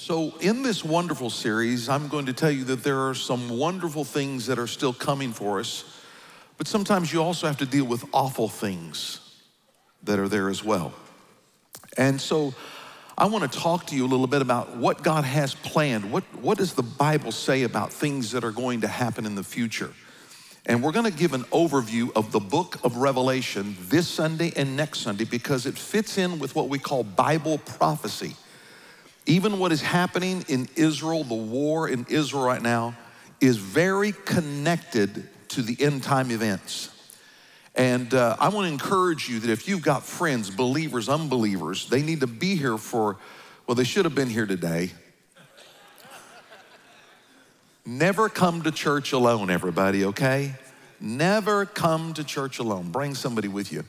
So, in this wonderful series, I'm going to tell you that there are some wonderful things that are still coming for us, but sometimes you also have to deal with awful things that are there as well. And so, I want to talk to you a little bit about what God has planned. What, what does the Bible say about things that are going to happen in the future? And we're going to give an overview of the book of Revelation this Sunday and next Sunday because it fits in with what we call Bible prophecy. Even what is happening in Israel, the war in Israel right now, is very connected to the end time events. And uh, I want to encourage you that if you've got friends, believers, unbelievers, they need to be here for, well, they should have been here today. Never come to church alone, everybody, okay? Never come to church alone. Bring somebody with you.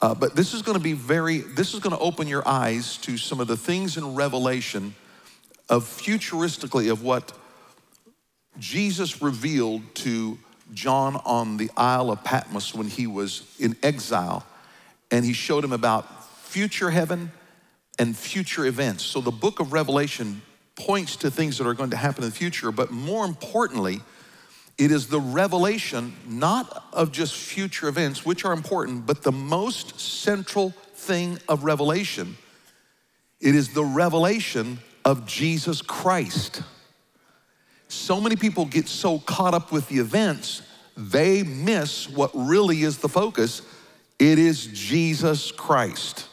Uh, but this is going to be very, this is going to open your eyes to some of the things in Revelation of futuristically of what Jesus revealed to John on the Isle of Patmos when he was in exile, and he showed him about future heaven and future events. So the book of Revelation points to things that are going to happen in the future, but more importantly, it is the revelation not of just future events, which are important, but the most central thing of revelation. It is the revelation of Jesus Christ. So many people get so caught up with the events, they miss what really is the focus. It is Jesus Christ.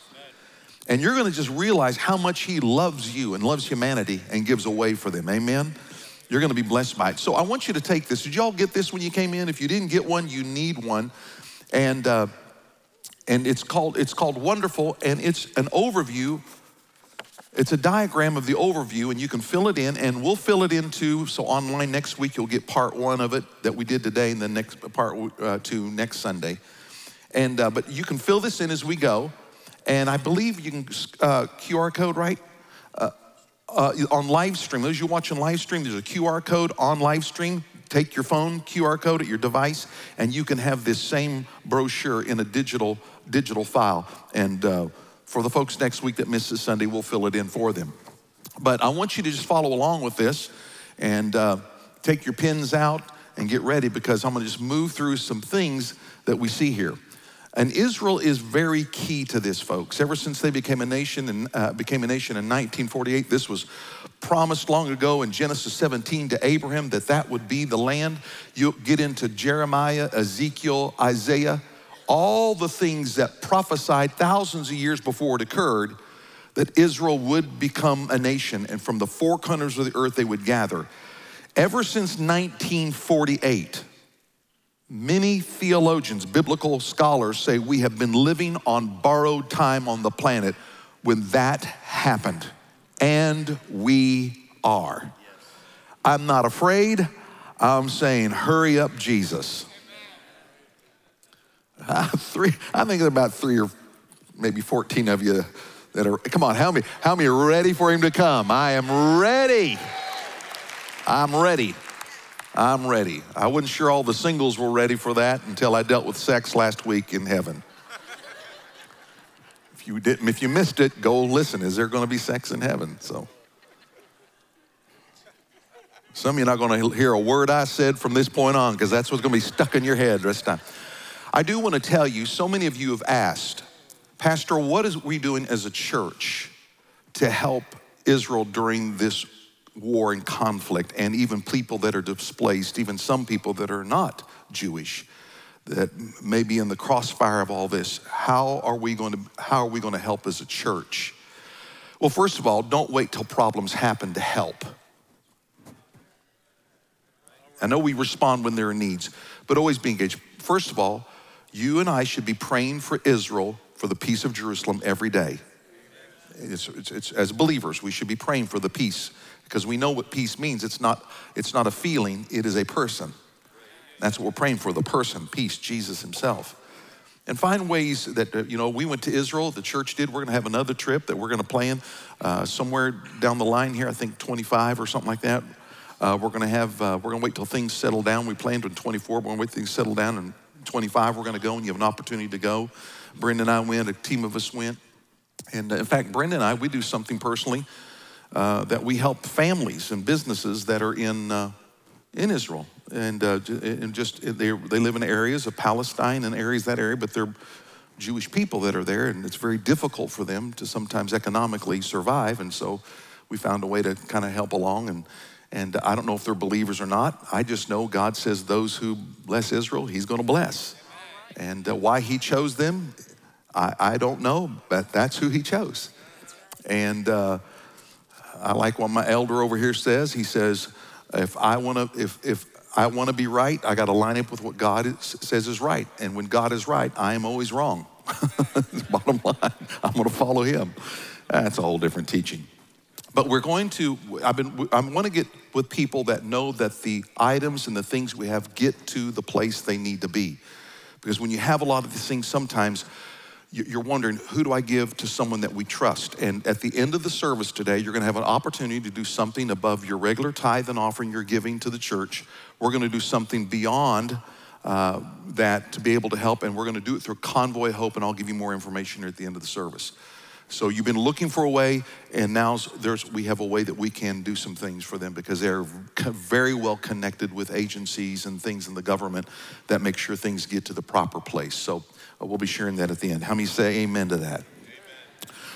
And you're gonna just realize how much He loves you and loves humanity and gives away for them. Amen? You're gonna be blessed by it. So I want you to take this. Did y'all get this when you came in? If you didn't get one, you need one. And, uh, and it's called it's called wonderful and it's an overview it's a diagram of the overview, and you can fill it in, and we'll fill it in too. So online next week, you'll get part one of it that we did today, and then next part uh, two next Sunday. And uh, but you can fill this in as we go, and I believe you can uh, QR code right uh, on live stream. Those you watching live stream, there's a QR code on live stream. Take your phone QR code at your device, and you can have this same brochure in a digital digital file and uh, for the folks next week that miss this Sunday, we'll fill it in for them. But I want you to just follow along with this and uh, take your pins out and get ready because I'm going to just move through some things that we see here. And Israel is very key to this, folks. Ever since they became a nation and uh, became a nation in 1948, this was promised long ago in Genesis 17 to Abraham that that would be the land. You get into Jeremiah, Ezekiel, Isaiah, all the things that prophesied thousands of years before it occurred that Israel would become a nation and from the four corners of the earth they would gather. Ever since 1948, many theologians, biblical scholars say we have been living on borrowed time on the planet when that happened. And we are. I'm not afraid. I'm saying, hurry up, Jesus. Uh, three, I think there are about three or maybe 14 of you that are, come on, many, how many are ready for him to come? I am ready. I'm ready. I'm ready. I wasn't sure all the singles were ready for that until I dealt with sex last week in heaven. If you didn't, if you missed it, go listen. Is there going to be sex in heaven? So. Some of you are not going to hear a word I said from this point on because that's what's going to be stuck in your head the rest of time. I do want to tell you, so many of you have asked, Pastor, what is we doing as a church to help Israel during this war and conflict, and even people that are displaced, even some people that are not Jewish, that may be in the crossfire of all this? How are we going to, how are we going to help as a church? Well, first of all, don't wait till problems happen to help. I know we respond when there are needs, but always be engaged. First of all, you and I should be praying for Israel for the peace of Jerusalem every day. It's, it's, it's, as believers, we should be praying for the peace because we know what peace means. It's not, it's not a feeling, it is a person. That's what we're praying for the person, peace, Jesus Himself. And find ways that, uh, you know, we went to Israel, the church did. We're going to have another trip that we're going to plan uh, somewhere down the line here, I think 25 or something like that. Uh, we're going to have, uh, we're going to wait till things settle down. We planned on 24, but we're going to wait till things settle down and 25, we're going to go, and you have an opportunity to go. Brenda and I went, a team of us went. And uh, in fact, Brenda and I, we do something personally. Uh, that we help families and businesses that are in, uh, in Israel. And, uh, and just they, they live in areas of Palestine and areas that area, but they're Jewish people that are there, and it's very difficult for them to sometimes economically survive. And so we found a way to kind of help along. And, and I don't know if they're believers or not. I just know God says those who bless Israel, He's going to bless. And uh, why He chose them, I, I don't know, but that's who He chose. And uh, I like what my elder over here says. He says, if I want to, if, if I want to be right, I got to line up with what God is, says is right. And when God is right, I am always wrong. Bottom line, I'm going to follow Him. That's a whole different teaching. But we're going to, I've been, I want to get with people that know that the items and the things we have get to the place they need to be. Because when you have a lot of these things, sometimes you're wondering, who do I give to someone that we trust? And at the end of the service today, you're going to have an opportunity to do something above your regular tithe and offering you're giving to the church. We're going to do something beyond uh, that to be able to help, and we're going to do it through Convoy Hope, and I'll give you more information here at the end of the service. So you've been looking for a way, and now there's, we have a way that we can do some things for them because they're very well connected with agencies and things in the government that make sure things get to the proper place. So we'll be sharing that at the end. How many say amen to that?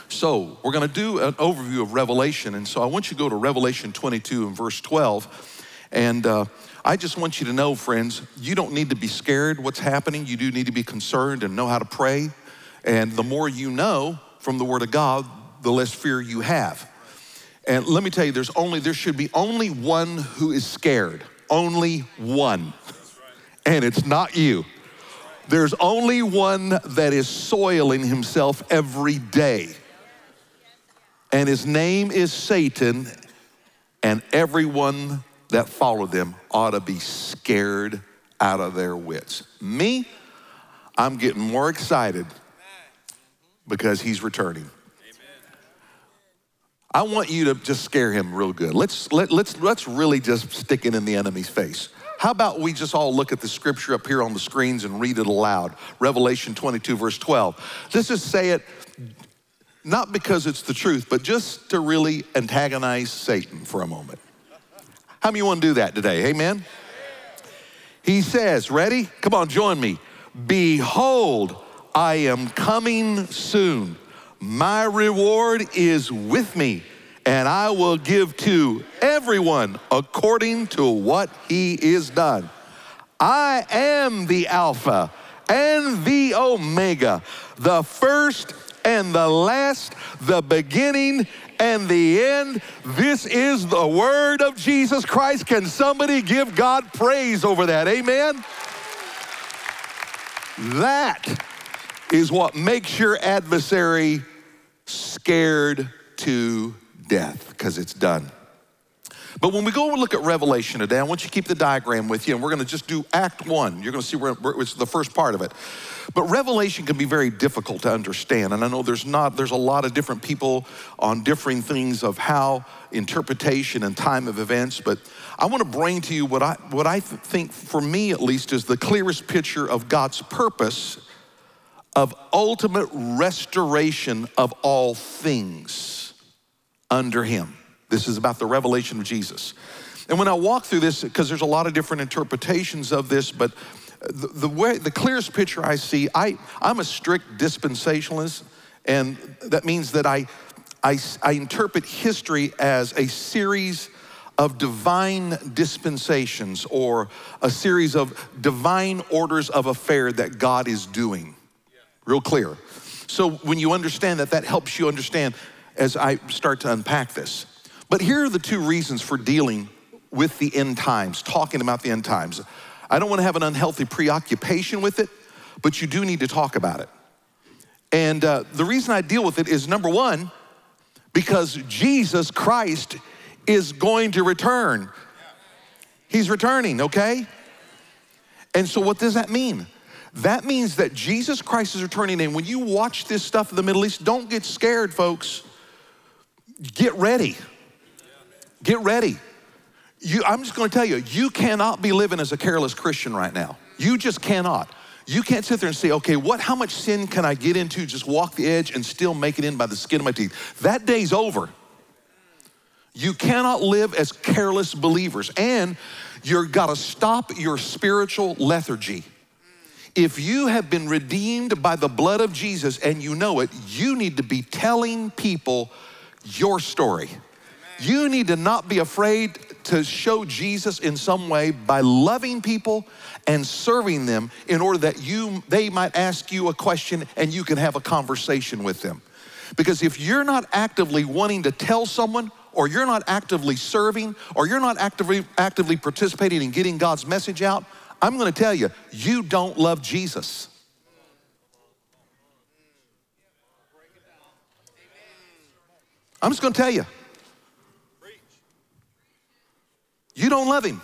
So, we're going to do an overview of Revelation. And so, I want you to go to Revelation 22 and verse 12. And uh, I just want you to know, friends, you don't need to be scared what's happening. You do need to be concerned and know how to pray. And the more you know from the Word of God, the less fear you have. And let me tell you, there's only, there should be only one who is scared. Only one. And it's not you. There's only one that is soiling himself every day. And his name is Satan, and everyone that followed them ought to be scared out of their wits. Me, I'm getting more excited because he's returning. I want you to just scare him real good. Let's, let, let's, let's really just stick it in the enemy's face. How about we just all look at the scripture up here on the screens and read it aloud? Revelation 22, verse 12. Let's just say it not because it's the truth, but just to really antagonize Satan for a moment. How many want to do that today? Amen? He says, Ready? Come on, join me. Behold, I am coming soon. My reward is with me and I will give to everyone according to what he is done. I am the Alpha and the Omega, the first and the last, the beginning and the end. This is the word of Jesus Christ. Can somebody give God praise over that? Amen. That is what makes your adversary scared to death because it's done. But when we go and look at Revelation today, I want you to keep the diagram with you, and we're going to just do Act One. You're going to see where, where it's the first part of it. But Revelation can be very difficult to understand, and I know there's not there's a lot of different people on differing things of how interpretation and time of events. But I want to bring to you what I what I think, for me at least, is the clearest picture of God's purpose of ultimate restoration of all things under him. This is about the revelation of Jesus. And when I walk through this, because there's a lot of different interpretations of this, but the, the, way the clearest picture I see, I, I'm a strict dispensationalist, and that means that I, I, I interpret history as a series of divine dispensations or a series of divine orders of affair that God is doing. Real clear. So when you understand that, that helps you understand as I start to unpack this. But here are the two reasons for dealing with the end times, talking about the end times. I don't want to have an unhealthy preoccupation with it, but you do need to talk about it. And uh, the reason I deal with it is number one, because Jesus Christ is going to return. He's returning, okay? And so, what does that mean? That means that Jesus Christ is returning. And when you watch this stuff in the Middle East, don't get scared, folks get ready. Get ready. You, I'm just going to tell you, you cannot be living as a careless Christian right now. You just cannot. You can't sit there and say, okay, what, how much sin can I get into, just walk the edge and still make it in by the skin of my teeth? That day's over. You cannot live as careless believers. And you've got to stop your spiritual lethargy. If you have been redeemed by the blood of Jesus and you know it, you need to be telling people your story. You need to not be afraid to show Jesus in some way by loving people and serving them in order that you they might ask you a question and you can have a conversation with them. Because if you're not actively wanting to tell someone or you're not actively serving or you're not actively actively participating in getting God's message out, I'm going to tell you, you don't love Jesus. I'm just going to tell you. You don't love him.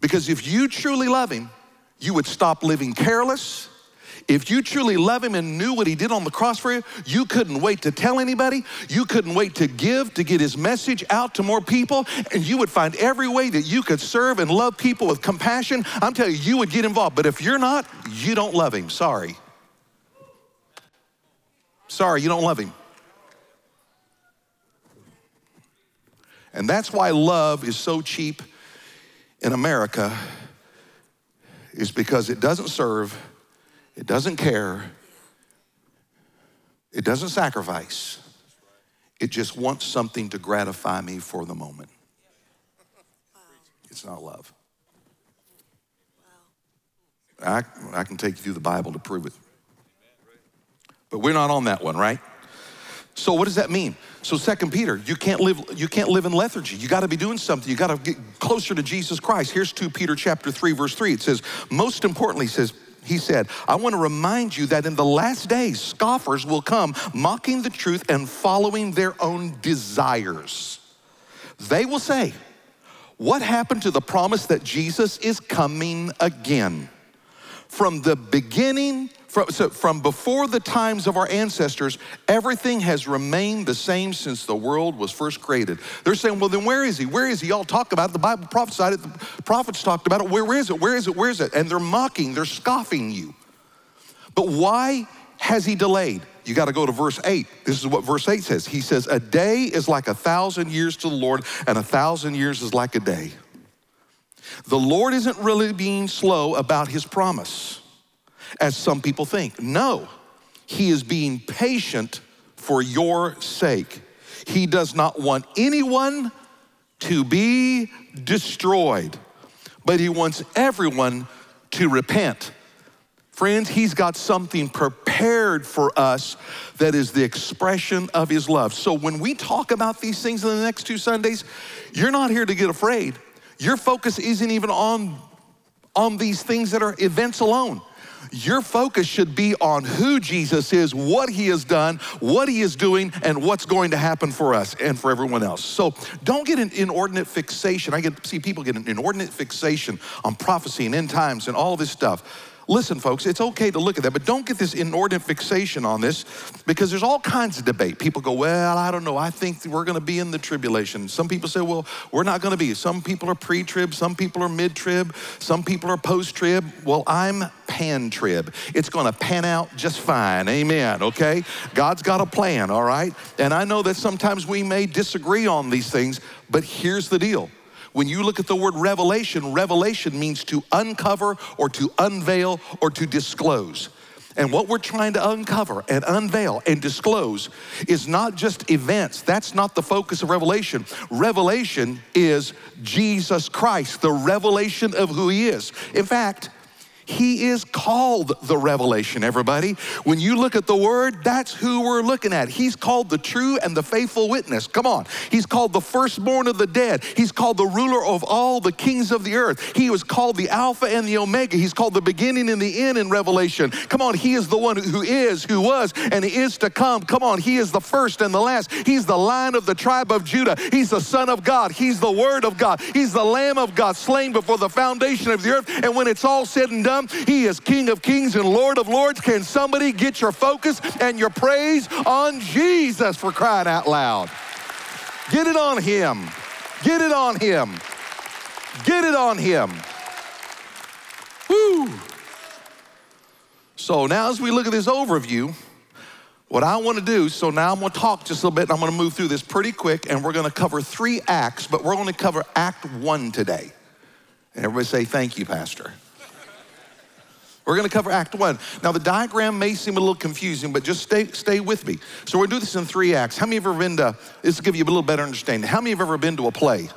Because if you truly love him, you would stop living careless. If you truly love him and knew what he did on the cross for you, you couldn't wait to tell anybody. You couldn't wait to give, to get his message out to more people. And you would find every way that you could serve and love people with compassion. I'm telling you, you would get involved. But if you're not, you don't love him. Sorry. Sorry, you don't love him. And that's why love is so cheap in America, is because it doesn't serve, it doesn't care, it doesn't sacrifice. It just wants something to gratify me for the moment. It's not love. I, I can take you through the Bible to prove it. But we're not on that one, right? So what does that mean? So Second Peter, you can't live you can't live in lethargy. You got to be doing something. You got to get closer to Jesus Christ. Here's 2 Peter chapter 3 verse 3. It says, "Most importantly says he said, I want to remind you that in the last days, scoffers will come, mocking the truth and following their own desires. They will say, What happened to the promise that Jesus is coming again? From the beginning from, so from before the times of our ancestors, everything has remained the same since the world was first created. They're saying, well, then where is he? Where is he? Y'all talk about it. The Bible prophesied it. The prophets talked about it. Where, where is it? Where is it? Where is it? And they're mocking, they're scoffing you. But why has he delayed? You got to go to verse 8. This is what verse 8 says. He says, A day is like a thousand years to the Lord, and a thousand years is like a day. The Lord isn't really being slow about his promise as some people think. No, he is being patient for your sake. He does not want anyone to be destroyed, but he wants everyone to repent. Friends, he's got something prepared for us that is the expression of his love. So when we talk about these things in the next two Sundays, you're not here to get afraid. Your focus isn't even on, on these things that are events alone. Your focus should be on who Jesus is, what he has done, what he is doing, and what's going to happen for us and for everyone else. So don't get an inordinate fixation. I get see people get an inordinate fixation on prophecy and end times and all this stuff. Listen, folks, it's okay to look at that, but don't get this inordinate fixation on this because there's all kinds of debate. People go, Well, I don't know. I think we're going to be in the tribulation. Some people say, Well, we're not going to be. Some people are pre trib, some people are mid trib, some people are post trib. Well, I'm pan trib. It's going to pan out just fine. Amen. Okay? God's got a plan, all right? And I know that sometimes we may disagree on these things, but here's the deal when you look at the word revelation, revelation means to uncover or to unveil or to disclose. And what we're trying to uncover and unveil and disclose is not just events. That's not the focus of Revelation. Revelation is Jesus Christ, the revelation of who He is. In fact, he is called the revelation, everybody. When you look at the word, that's who we're looking at. He's called the true and the faithful witness. Come on. He's called the firstborn of the dead. He's called the ruler of all the kings of the earth. He was called the Alpha and the Omega. He's called the beginning and the end in Revelation. Come on. He is the one who is, who was, and is to come. Come on. He is the first and the last. He's the lion of the tribe of Judah. He's the Son of God. He's the Word of God. He's the Lamb of God slain before the foundation of the earth. And when it's all said and done, he is King of kings and Lord of lords. Can somebody get your focus and your praise on Jesus for crying out loud? Get it on Him. Get it on Him. Get it on Him. Woo. So now, as we look at this overview, What I want to do, so now I'm going to talk just a little bit and I'm going to move through this pretty quick and we're going to cover three acts, but we're going to cover act one today. And everybody say, Thank you, Pastor. We're going to cover Act One. Now, the diagram may seem a little confusing, but just stay, stay with me. So, we're going to do this in three acts. How many have ever been to, this will give you a little better understanding. How many have ever been to a play?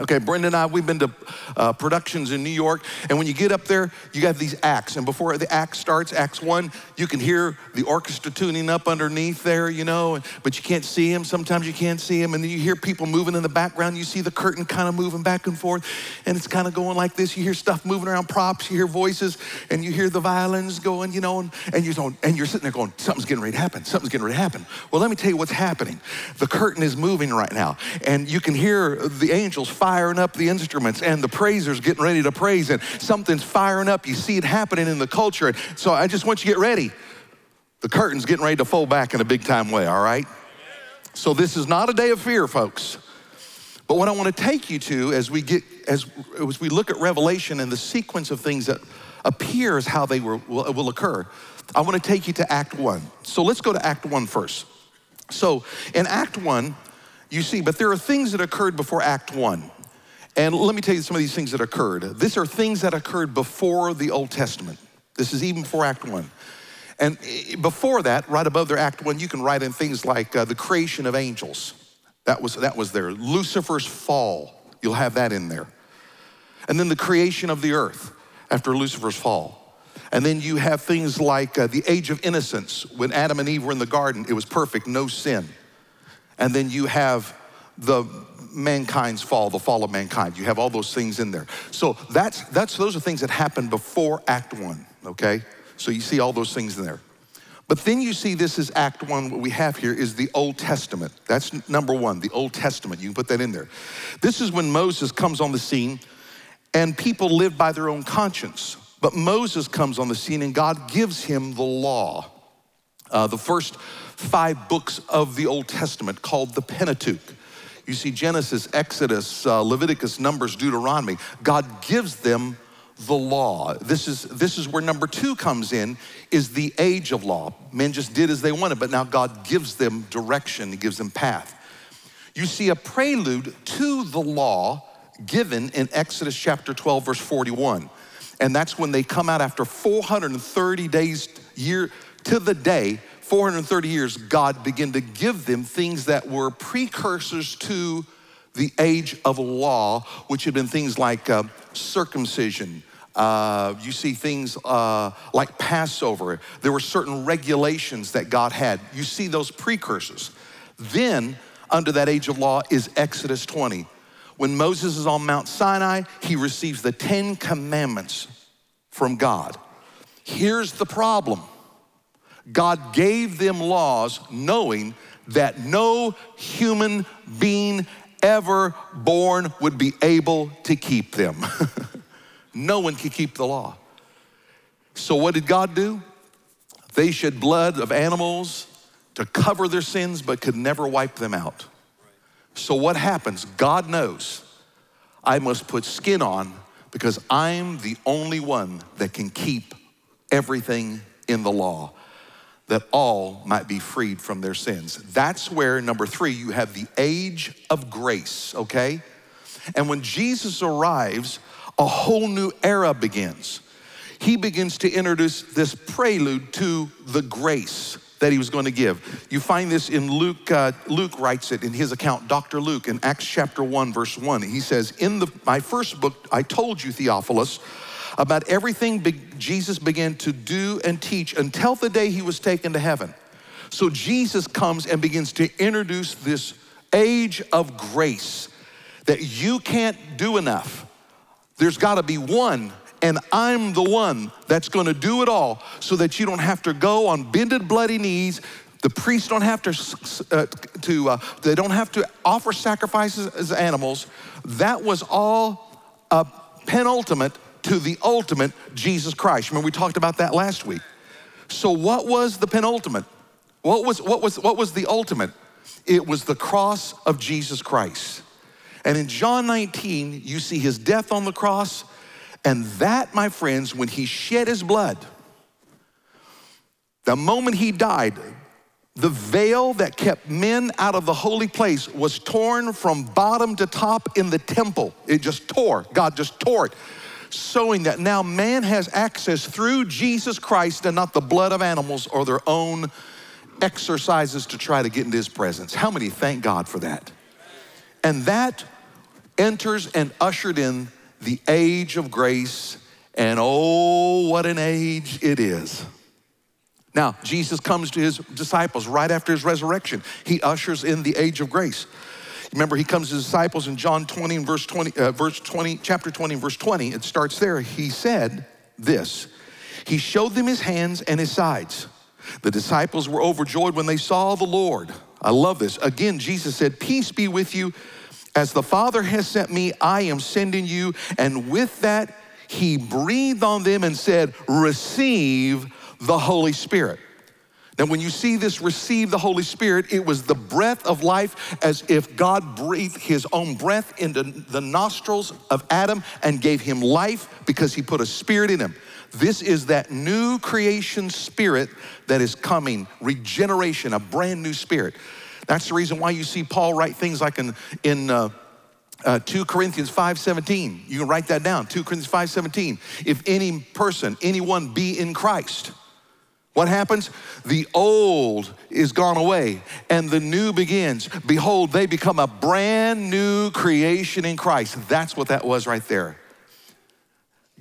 Okay, Brenda and I, we've been to uh, productions in New York, and when you get up there, you have these acts. And before the act starts, Acts one, you can hear the orchestra tuning up underneath there, you know, but you can't see them. Sometimes you can't see them, and then you hear people moving in the background. You see the curtain kind of moving back and forth, and it's kind of going like this. You hear stuff moving around, props. You hear voices, and you hear the violins going, you know, and, and you're going, and you're sitting there going, something's getting ready to happen. Something's getting ready to happen. Well, let me tell you what's happening. The curtain is moving right now, and you can hear the angels firing up the instruments and the praisers getting ready to praise, and something's firing up. You see it happening in the culture. So I just want you to get ready. The curtain's getting ready to fold back in a big time way, all right? So this is not a day of fear, folks. But what I want to take you to as we get as, as we look at Revelation and the sequence of things that appears how they will, will, will occur, I want to take you to Act One. So let's go to Act One first. So in Act One, you see, but there are things that occurred before Act One. And let me tell you some of these things that occurred. These are things that occurred before the Old Testament. This is even before Act One. And before that, right above their Act One, you can write in things like uh, the creation of angels. That was, that was there. Lucifer's fall, you'll have that in there. And then the creation of the earth after Lucifer's fall. And then you have things like uh, the age of innocence when Adam and Eve were in the garden, it was perfect, no sin. And then you have the mankind's fall, the fall of mankind. You have all those things in there. So that's, that's those are things that happened before Act One, okay? So you see all those things in there. But then you see this is Act One, what we have here is the Old Testament. That's number one, the Old Testament. You can put that in there. This is when Moses comes on the scene and people live by their own conscience. But Moses comes on the scene and God gives him the law. Uh, the first five books of the Old Testament called the Pentateuch. You see Genesis, Exodus, uh, Leviticus, Numbers, Deuteronomy. God gives them the law. This is, this is where number two comes in, is the age of law. Men just did as they wanted, but now God gives them direction, He gives them path. You see a prelude to the law given in Exodus chapter 12, verse 41. And that's when they come out after 430 days, year to the day, 430 years, God began to give them things that were precursors to the age of law, which had been things like uh, circumcision. Uh, you see things uh, like Passover. There were certain regulations that God had. You see those precursors. Then, under that age of law, is Exodus 20. When Moses is on Mount Sinai, he receives the Ten Commandments from God. Here's the problem God gave them laws knowing that no human being ever born would be able to keep them. no one could keep the law. So, what did God do? They shed blood of animals to cover their sins, but could never wipe them out. So, what happens? God knows I must put skin on because I'm the only one that can keep everything in the law that all might be freed from their sins. That's where, number three, you have the age of grace, okay? And when Jesus arrives, a whole new era begins. He begins to introduce this prelude to the grace that he was going to give. You find this in Luke, uh, Luke writes it in his account, Dr. Luke, in Acts chapter 1, verse 1. He says, In the, my first book, I told you, Theophilus, about everything be- Jesus began to do and teach until the day he was taken to heaven. So Jesus comes and begins to introduce this age of grace that you can't do enough. There's got to be one and I'm the one that's going to do it all so that you don't have to go on bended bloody knees the priests don't have to, uh, to uh, they don't have to offer sacrifices as animals. That was all a penultimate to the ultimate Jesus Christ. Remember, we talked about that last week. So, what was the penultimate? What was, what was, what was the ultimate? It was the cross of Jesus Christ. And in John 19, you see his death on the cross. And that, my friends, when he shed his blood, the moment he died, the veil that kept men out of the holy place was torn from bottom to top in the temple. It just tore. God just tore it, showing that now man has access through Jesus Christ and not the blood of animals or their own exercises to try to get into his presence. How many thank God for that? And that enters and ushered in the age of grace, and oh, what an age it is. Now, Jesus comes to his disciples right after his resurrection. He ushers in the age of grace. Remember, he comes to his disciples in John 20 and verse 20, uh, verse 20, chapter 20 and verse 20. It starts there. He said this. He showed them his hands and his sides. The disciples were overjoyed when they saw the Lord. I love this. Again, Jesus said, Peace be with you. As the Father has sent me, I am sending you. And with that, he breathed on them and said, Receive the Holy Spirit. Now, when you see this receive the Holy Spirit, it was the breath of life as if God breathed his own breath into the nostrils of Adam and gave him life because he put a spirit in him. This is that new creation spirit that is coming, regeneration, a brand new spirit. That's the reason why you see Paul write things like in, in uh, uh, 2 Corinthians 5.17. You can write that down, 2 Corinthians 5.17. If any person, anyone be in Christ, what happens? The old is gone away and the new begins. Behold, they become a brand new creation in Christ. That's what that was right there.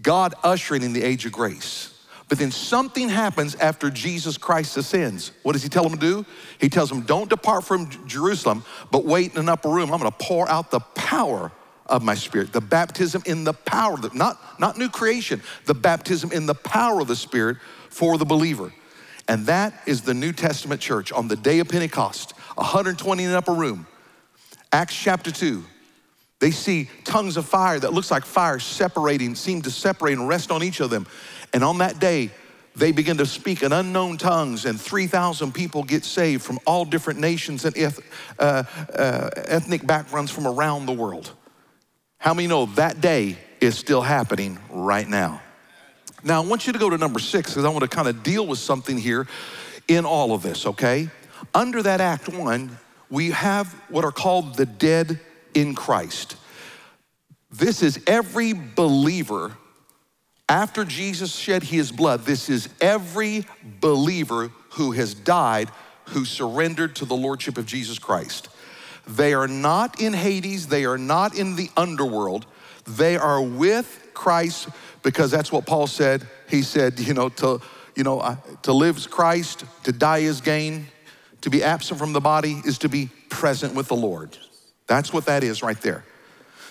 God ushering in the age of grace. But then something happens after Jesus Christ ascends. What does he tell them to do? He tells them, Don't depart from Jerusalem, but wait in an upper room. I'm to pour out the power of my spirit, the baptism in the power, the, not, not new creation, the baptism in the power of the Spirit for the believer. And that is the New Testament church on the day of Pentecost, 120 in an upper room. Acts chapter 2. They see tongues of fire that looks like fire separating, seem to separate and rest on each of them. And on that day, they begin to speak in unknown tongues, and 3,000 people get saved from all different nations and eth- uh, uh, ethnic backgrounds from around the world. How many know that day is still happening right now? Now, I want you to go to number six because I want to kind of deal with something here in all of this, okay? Under that Act One, we have what are called the dead in Christ. This is every believer after Jesus shed his blood. This is every believer who has died who surrendered to the Lordship of Jesus Christ. They are not in Hades, they are not in the underworld, they are with Christ because that's what Paul said. He said, you know, to, you know, to live is Christ, to die is gain, to be absent from the body is to be present with the Lord. That's what that is right there.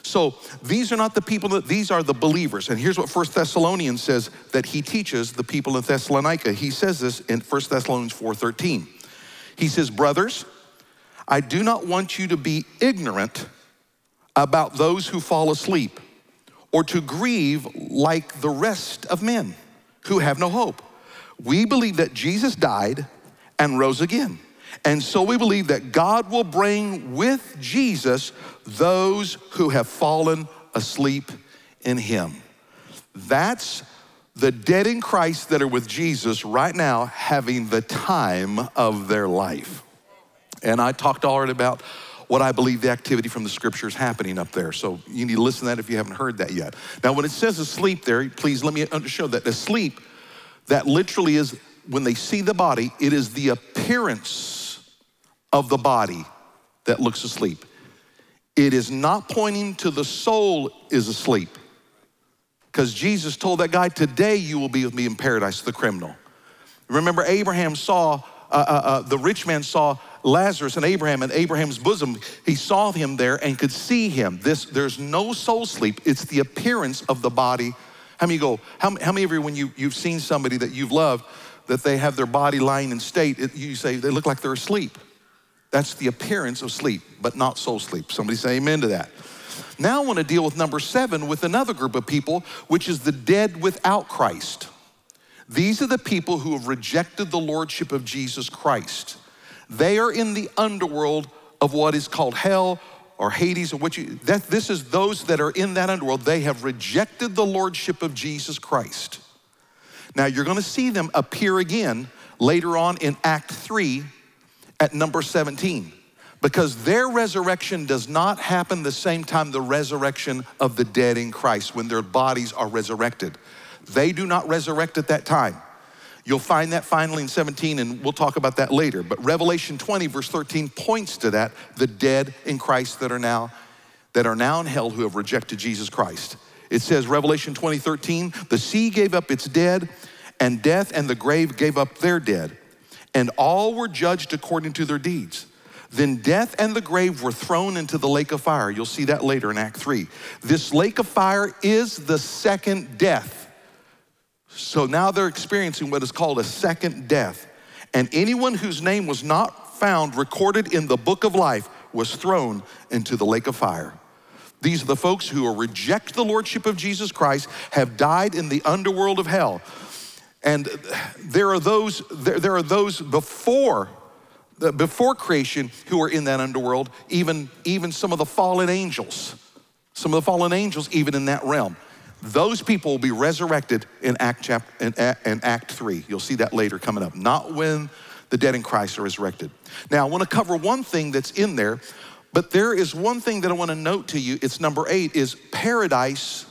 So these are not the people that these are the believers. And here's what First Thessalonians says that he teaches the people in Thessalonica. He says this in First Thessalonians 4:13. He says, "Brothers, I do not want you to be ignorant about those who fall asleep or to grieve like the rest of men who have no hope. We believe that Jesus died and rose again. And so we believe that God will bring with Jesus those who have fallen asleep in him. That's the dead in Christ that are with Jesus right now having the time of their life. And I talked already about what I believe the activity from the scripture is happening up there. So you need to listen to that if you haven't heard that yet. Now, when it says asleep there, please let me show that asleep, that literally is when they see the body, it is the appearance of the body that looks asleep. It is not pointing to the soul is asleep. Because Jesus told that guy, Today you will be with me in paradise, the criminal. Remember, Abraham saw, uh, uh, uh, the rich man saw Lazarus and Abraham in Abraham's bosom, he saw him there and could see him. This, there's no soul sleep. It's the appearance of the body. How many go, how, how many of you, when you, you've seen somebody that you've loved, that they have their body lying in state, it, you say they look like they're asleep. That's the appearance of sleep, but not soul sleep. Somebody say amen to that. Now I want to deal with number seven with another group of people, which is the dead without Christ. These are the people who have rejected the lordship of Jesus Christ. They are in the underworld of what is called hell or Hades or what you that this is those that are in that underworld. They have rejected the lordship of Jesus Christ. Now you're going to see them appear again later on in Act 3 at number 17 because their resurrection does not happen the same time the resurrection of the dead in Christ when their bodies are resurrected. They do not resurrect at that time. You'll find that finally in 17, and we'll talk about that later. But Revelation 20, verse 13, points to that the dead in Christ that are now that are now in hell who have rejected Jesus Christ. It says, Revelation 20, 13, the sea gave up its dead, and death and the grave gave up their dead, and all were judged according to their deeds. Then death and the grave were thrown into the lake of fire. You'll see that later in Act 3. This lake of fire is the second death. So now they're experiencing what is called a second death. And anyone whose name was not found recorded in the book of life was thrown into the lake of fire. These are the folks who reject the lordship of Jesus Christ, have died in the underworld of hell. And there are those, there, there are those before, before creation who are in that underworld, even, even some of the fallen angels. Some of the fallen angels, even in that realm. Those people will be resurrected in Act, chapter, in, in Act 3. You'll see that later coming up. Not when the dead in Christ are resurrected. Now, I want to cover one thing that's in there, but there is one thing that I want to note to you. It's number eight is paradise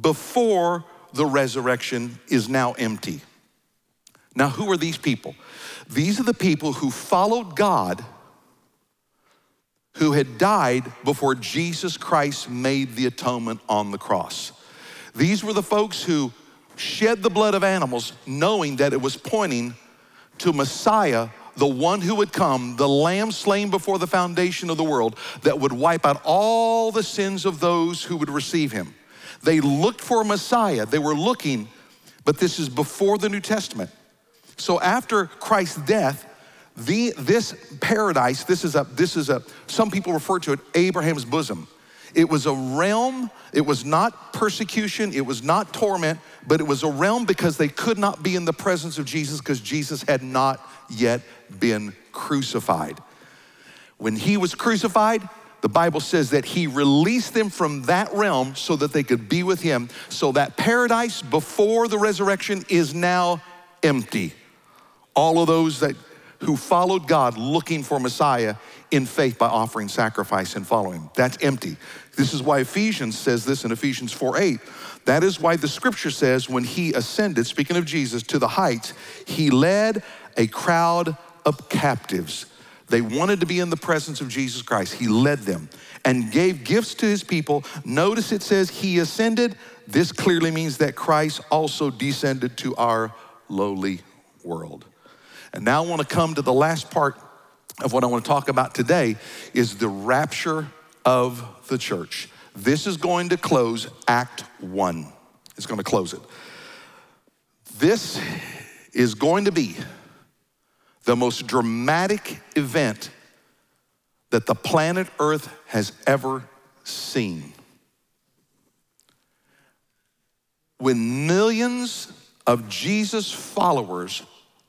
before the resurrection is now empty. Now, who are these people? These are the people who followed God who had died before Jesus Christ made the atonement on the cross. These were the folks who shed the blood of animals, knowing that it was pointing to Messiah, the one who would come, the lamb slain before the foundation of the world, that would wipe out all the sins of those who would receive him. They looked for Messiah. They were looking, but this is before the New Testament. So after Christ's death, the, this paradise, this is a, this is a, some people refer to it Abraham's bosom. It was a realm, it was not persecution, it was not torment, but it was a realm because they could not be in the presence of Jesus because Jesus had not yet been crucified. When he was crucified, the Bible says that he released them from that realm so that they could be with him. So that paradise before the resurrection is now empty. All of those that who followed God looking for Messiah in faith by offering sacrifice and following. That's empty. This is why Ephesians says this in Ephesians 4 8. That is why the scripture says when he ascended, speaking of Jesus, to the heights, he led a crowd of captives. They wanted to be in the presence of Jesus Christ. He led them and gave gifts to his people. Notice it says he ascended. This clearly means that Christ also descended to our lowly world. And now I want to come to the last part of what I want to talk about today is the rapture of the church. This is going to close Act 1. It's going to close it. This is going to be the most dramatic event that the planet Earth has ever seen. When millions of Jesus followers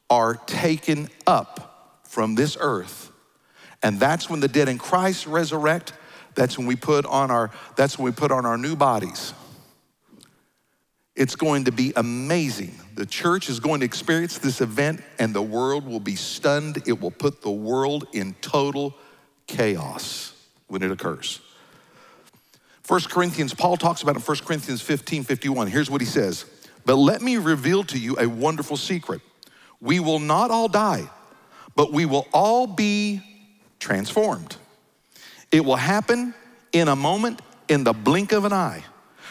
are taken up from this earth, and that's when the dead in Christ resurrect that's when we put on our, that's when we put on our new bodies. It's going to be amazing. The church is going to experience this event and the world will be stunned. It will put the world in total chaos when it occurs. 1 Corinthians, Paul talks about in 1 Corinthians 15 51. Here's what he says But let me reveal to you a wonderful secret. We will not all die, but we will all be transformed it will happen in a moment, in the blink of an eye.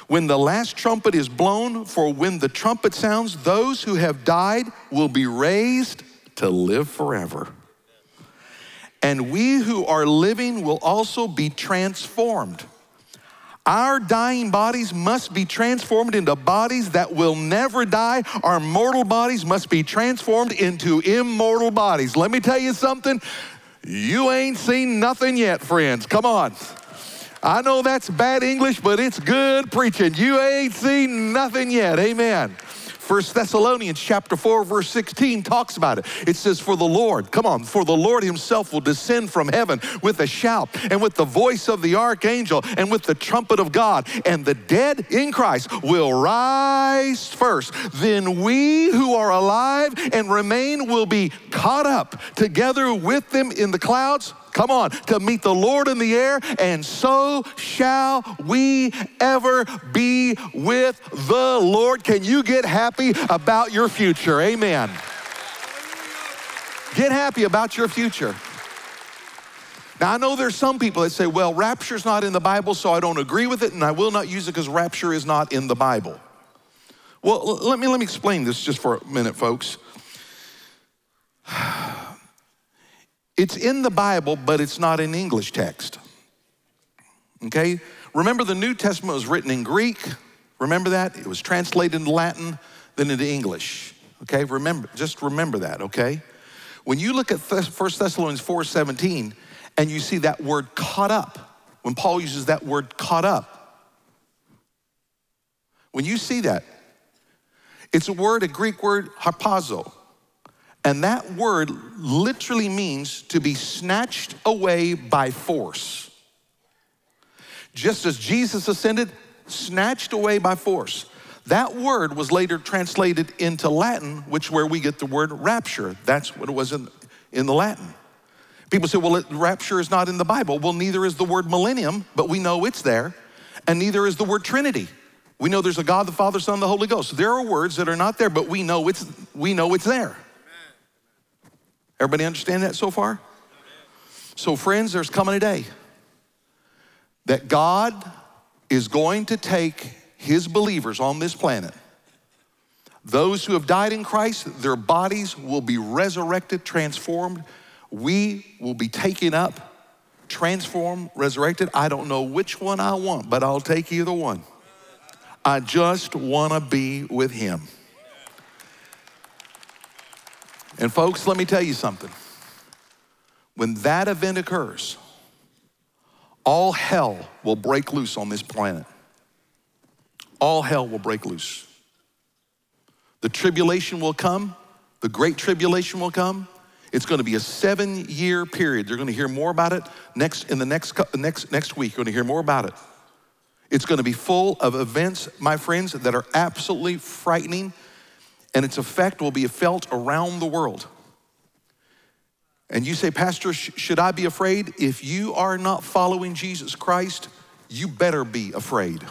When the last trumpet is blown, for when the trumpet sounds, those who have died will be raised to live forever. And we who are living will also be transformed. Our dying bodies must be transformed into bodies that will never die. Our mortal bodies must be transformed into immortal bodies. Let me tell you something you ain't seen nothing yet, friends. Come on. I know that's bad English, but it's good preaching. You ain't seen nothing yet. Amen. First Thessalonians chapter 4, verse 16 talks about it. It says, For the Lord, come on, for the Lord himself will descend from heaven with a shout and with the voice of the archangel and with the trumpet of God, and the dead in Christ will rise first. Then we who are alive and remain will be caught up together with them in the clouds Come on, to meet the Lord in the air, and so shall we ever be with the Lord. Can you get happy about your future? Amen. Get happy about your future. Now, I know there's some people that say, well, rapture's not in the Bible, so I don't agree with it, and I will not use it because rapture is not in the Bible. Well, let me, let me explain this just for a minute, folks. It's in the Bible, but it's not in English text. Okay? Remember, the New Testament was written in Greek. Remember that? It was translated into Latin, then into English. Okay? Remember, just remember that, okay? When you look at 1 Thessalonians 4 17, and you see that word caught up, when Paul uses that word caught up, when you see that, it's a word, a Greek word, harpazo. And that word literally means to be snatched away by force. Just as Jesus ascended, snatched away by force. That word was later translated into Latin, which where we get the word rapture. That's what it was in, in the Latin. People say, well, rapture is not in the Bible. Well, neither is the word millennium, but we know it's there. And neither is the word Trinity. We know there's a God, the Father, Son, the Holy Ghost. There are words that are not there, but we know it's, we know it's there. Everybody understand that so far? So, friends, there's coming a day that God is going to take his believers on this planet. Those who have died in Christ, their bodies will be resurrected, transformed. We will be taken up, transformed, resurrected. I don't know which one I want, but I'll take either one. I just want to be with him. And folks, let me tell you something. When that event occurs, all hell will break loose on this planet. All hell will break loose. The tribulation will come, the great tribulation will come. It's going to be a seven year period. You're going to hear more about it next, in the next, next, next week. You're going to hear more about it. It's going to be full of events, my friends, that are absolutely frightening and its effect will be felt around the world. And you say, Pastor, sh- should I be afraid? If you are not following Jesus Christ, you better be afraid.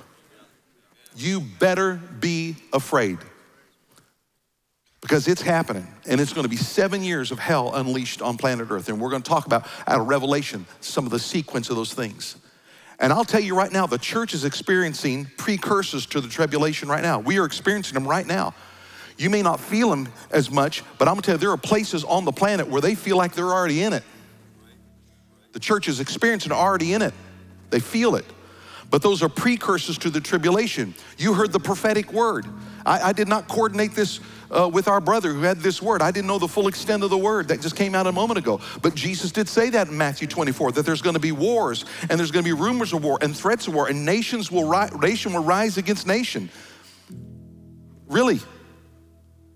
You better be afraid. Because it's happening, and it's going to be seven years of hell unleashed on planet Earth. And we're going to talk about, out of Revelation, some of the sequence of those things. And I'll tell you right now, the church is experiencing precursors to the tribulation right now. We are experiencing them right now. You may not feel them as much, but I'm gonna tell you, there are places on the planet where they feel like they're already in it. The church is experiencing already in it. They feel it. But those are precursors to the tribulation. You heard the prophetic word. I, I did not coordinate this uh, with our brother who had this word. I didn't know the full extent of the word that just came out a moment ago. But Jesus did say that in Matthew 24 that there's going to be wars and there's going to be rumors of war and threats of war and nations will ri- nation will rise against nation. Really,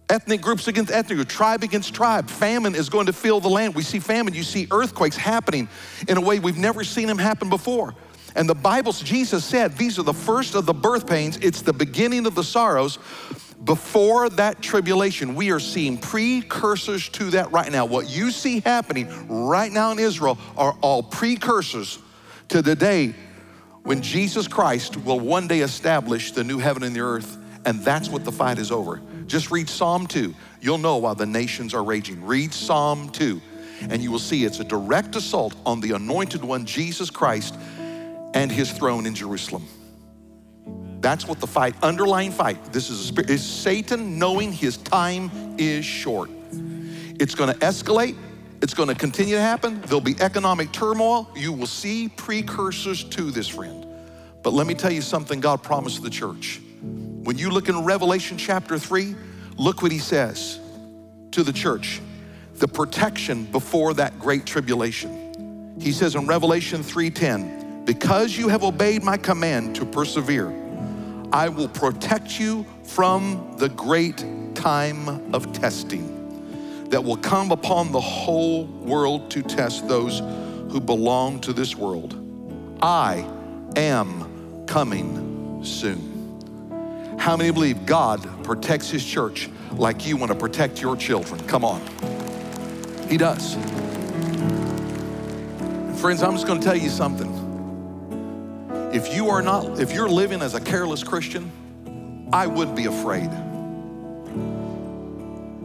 ethnic groups against ethnic groups, tribe against tribe. Famine is going to fill the land. We see famine, you see earthquakes happening in a way we've never seen them happen before. And the Bible, Jesus said, these are the first of the birth pains, it's the beginning of the sorrows. Before that tribulation, we are seeing precursors to that right now. What you see happening right now in Israel are all precursors to the day when Jesus Christ will one day establish the new heaven and the earth. And that's what the fight is over. Just read Psalm 2. You'll know why the nations are raging. Read Psalm 2, and you will see it's a direct assault on the anointed one, Jesus Christ, and his throne in Jerusalem. That's what the fight, underlying fight. This is, spirit, is Satan knowing his time is short. It's going to escalate. It's going to continue to happen. There'll be economic turmoil. You will see precursors to this, friend. But let me tell you something God promised the church. When you look in Revelation chapter 3, look what he says to the church the protection before that great tribulation. He says in Revelation 3:10, "Because you have obeyed my command to persevere, I will protect you from the great time of testing that will come upon the whole world to test those who belong to this world. I am coming soon. How many believe God protects His church like you want to protect your children? Come on. He does. Friends, I'm just going to tell you something. If you are not, if you're living as a careless Christian, I would be afraid.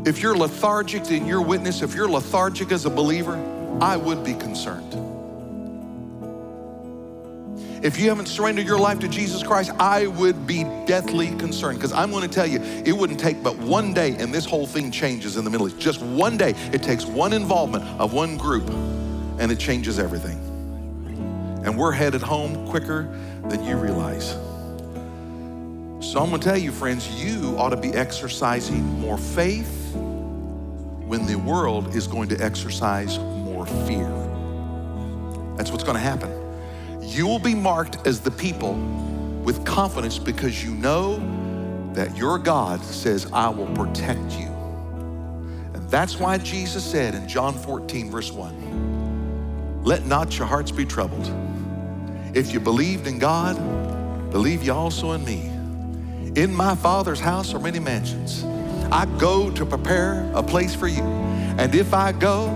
If you're lethargic in your witness, if you're lethargic as a believer, I would be concerned. If you haven't surrendered your life to Jesus Christ, I would be deathly concerned because I'm going to tell you, it wouldn't take but one day and this whole thing changes in the Middle East. Just one day. It takes one involvement of one group and it changes everything. And we're headed home quicker than you realize. So I'm going to tell you, friends, you ought to be exercising more faith when the world is going to exercise more fear. That's what's going to happen. You will be marked as the people with confidence because you know that your God says, I will protect you. And that's why Jesus said in John 14, verse 1, let not your hearts be troubled. If you believed in God, believe you also in me. In my Father's house are many mansions. I go to prepare a place for you. And if I go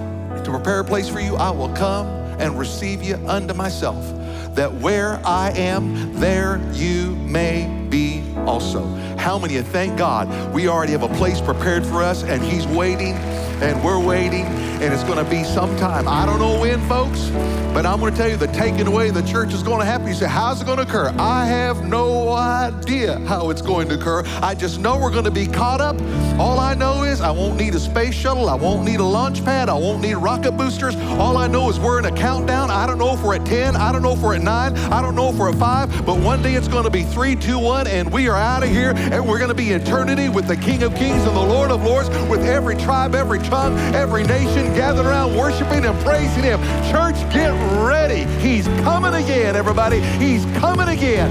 to prepare a place for you, I will come and receive you unto myself that where I am, there you may be also. How many thank God we already have a place prepared for us and He's waiting and we're waiting and it's going to be sometime. I don't know when, folks, but I'm going to tell you the taking away the church is going to happen. You say, How's it going to occur? I have no idea how it's going to occur. I just know we're going to be caught up. All I know is I won't need a space shuttle. I won't need a launch pad. I won't need rocket boosters. All I know is we're in a countdown. I don't know if we're at 10. I don't know if we're at 9. I don't know if we're at 5. But one day it's going to be 3, 2, 1, and we are out of here. And we're going to be eternity with the King of Kings and the Lord of Lords, with every tribe, every tongue, every nation gathered around worshiping and praising Him. Church, get ready. He's coming again, everybody. He's coming again.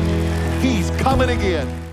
He's coming again.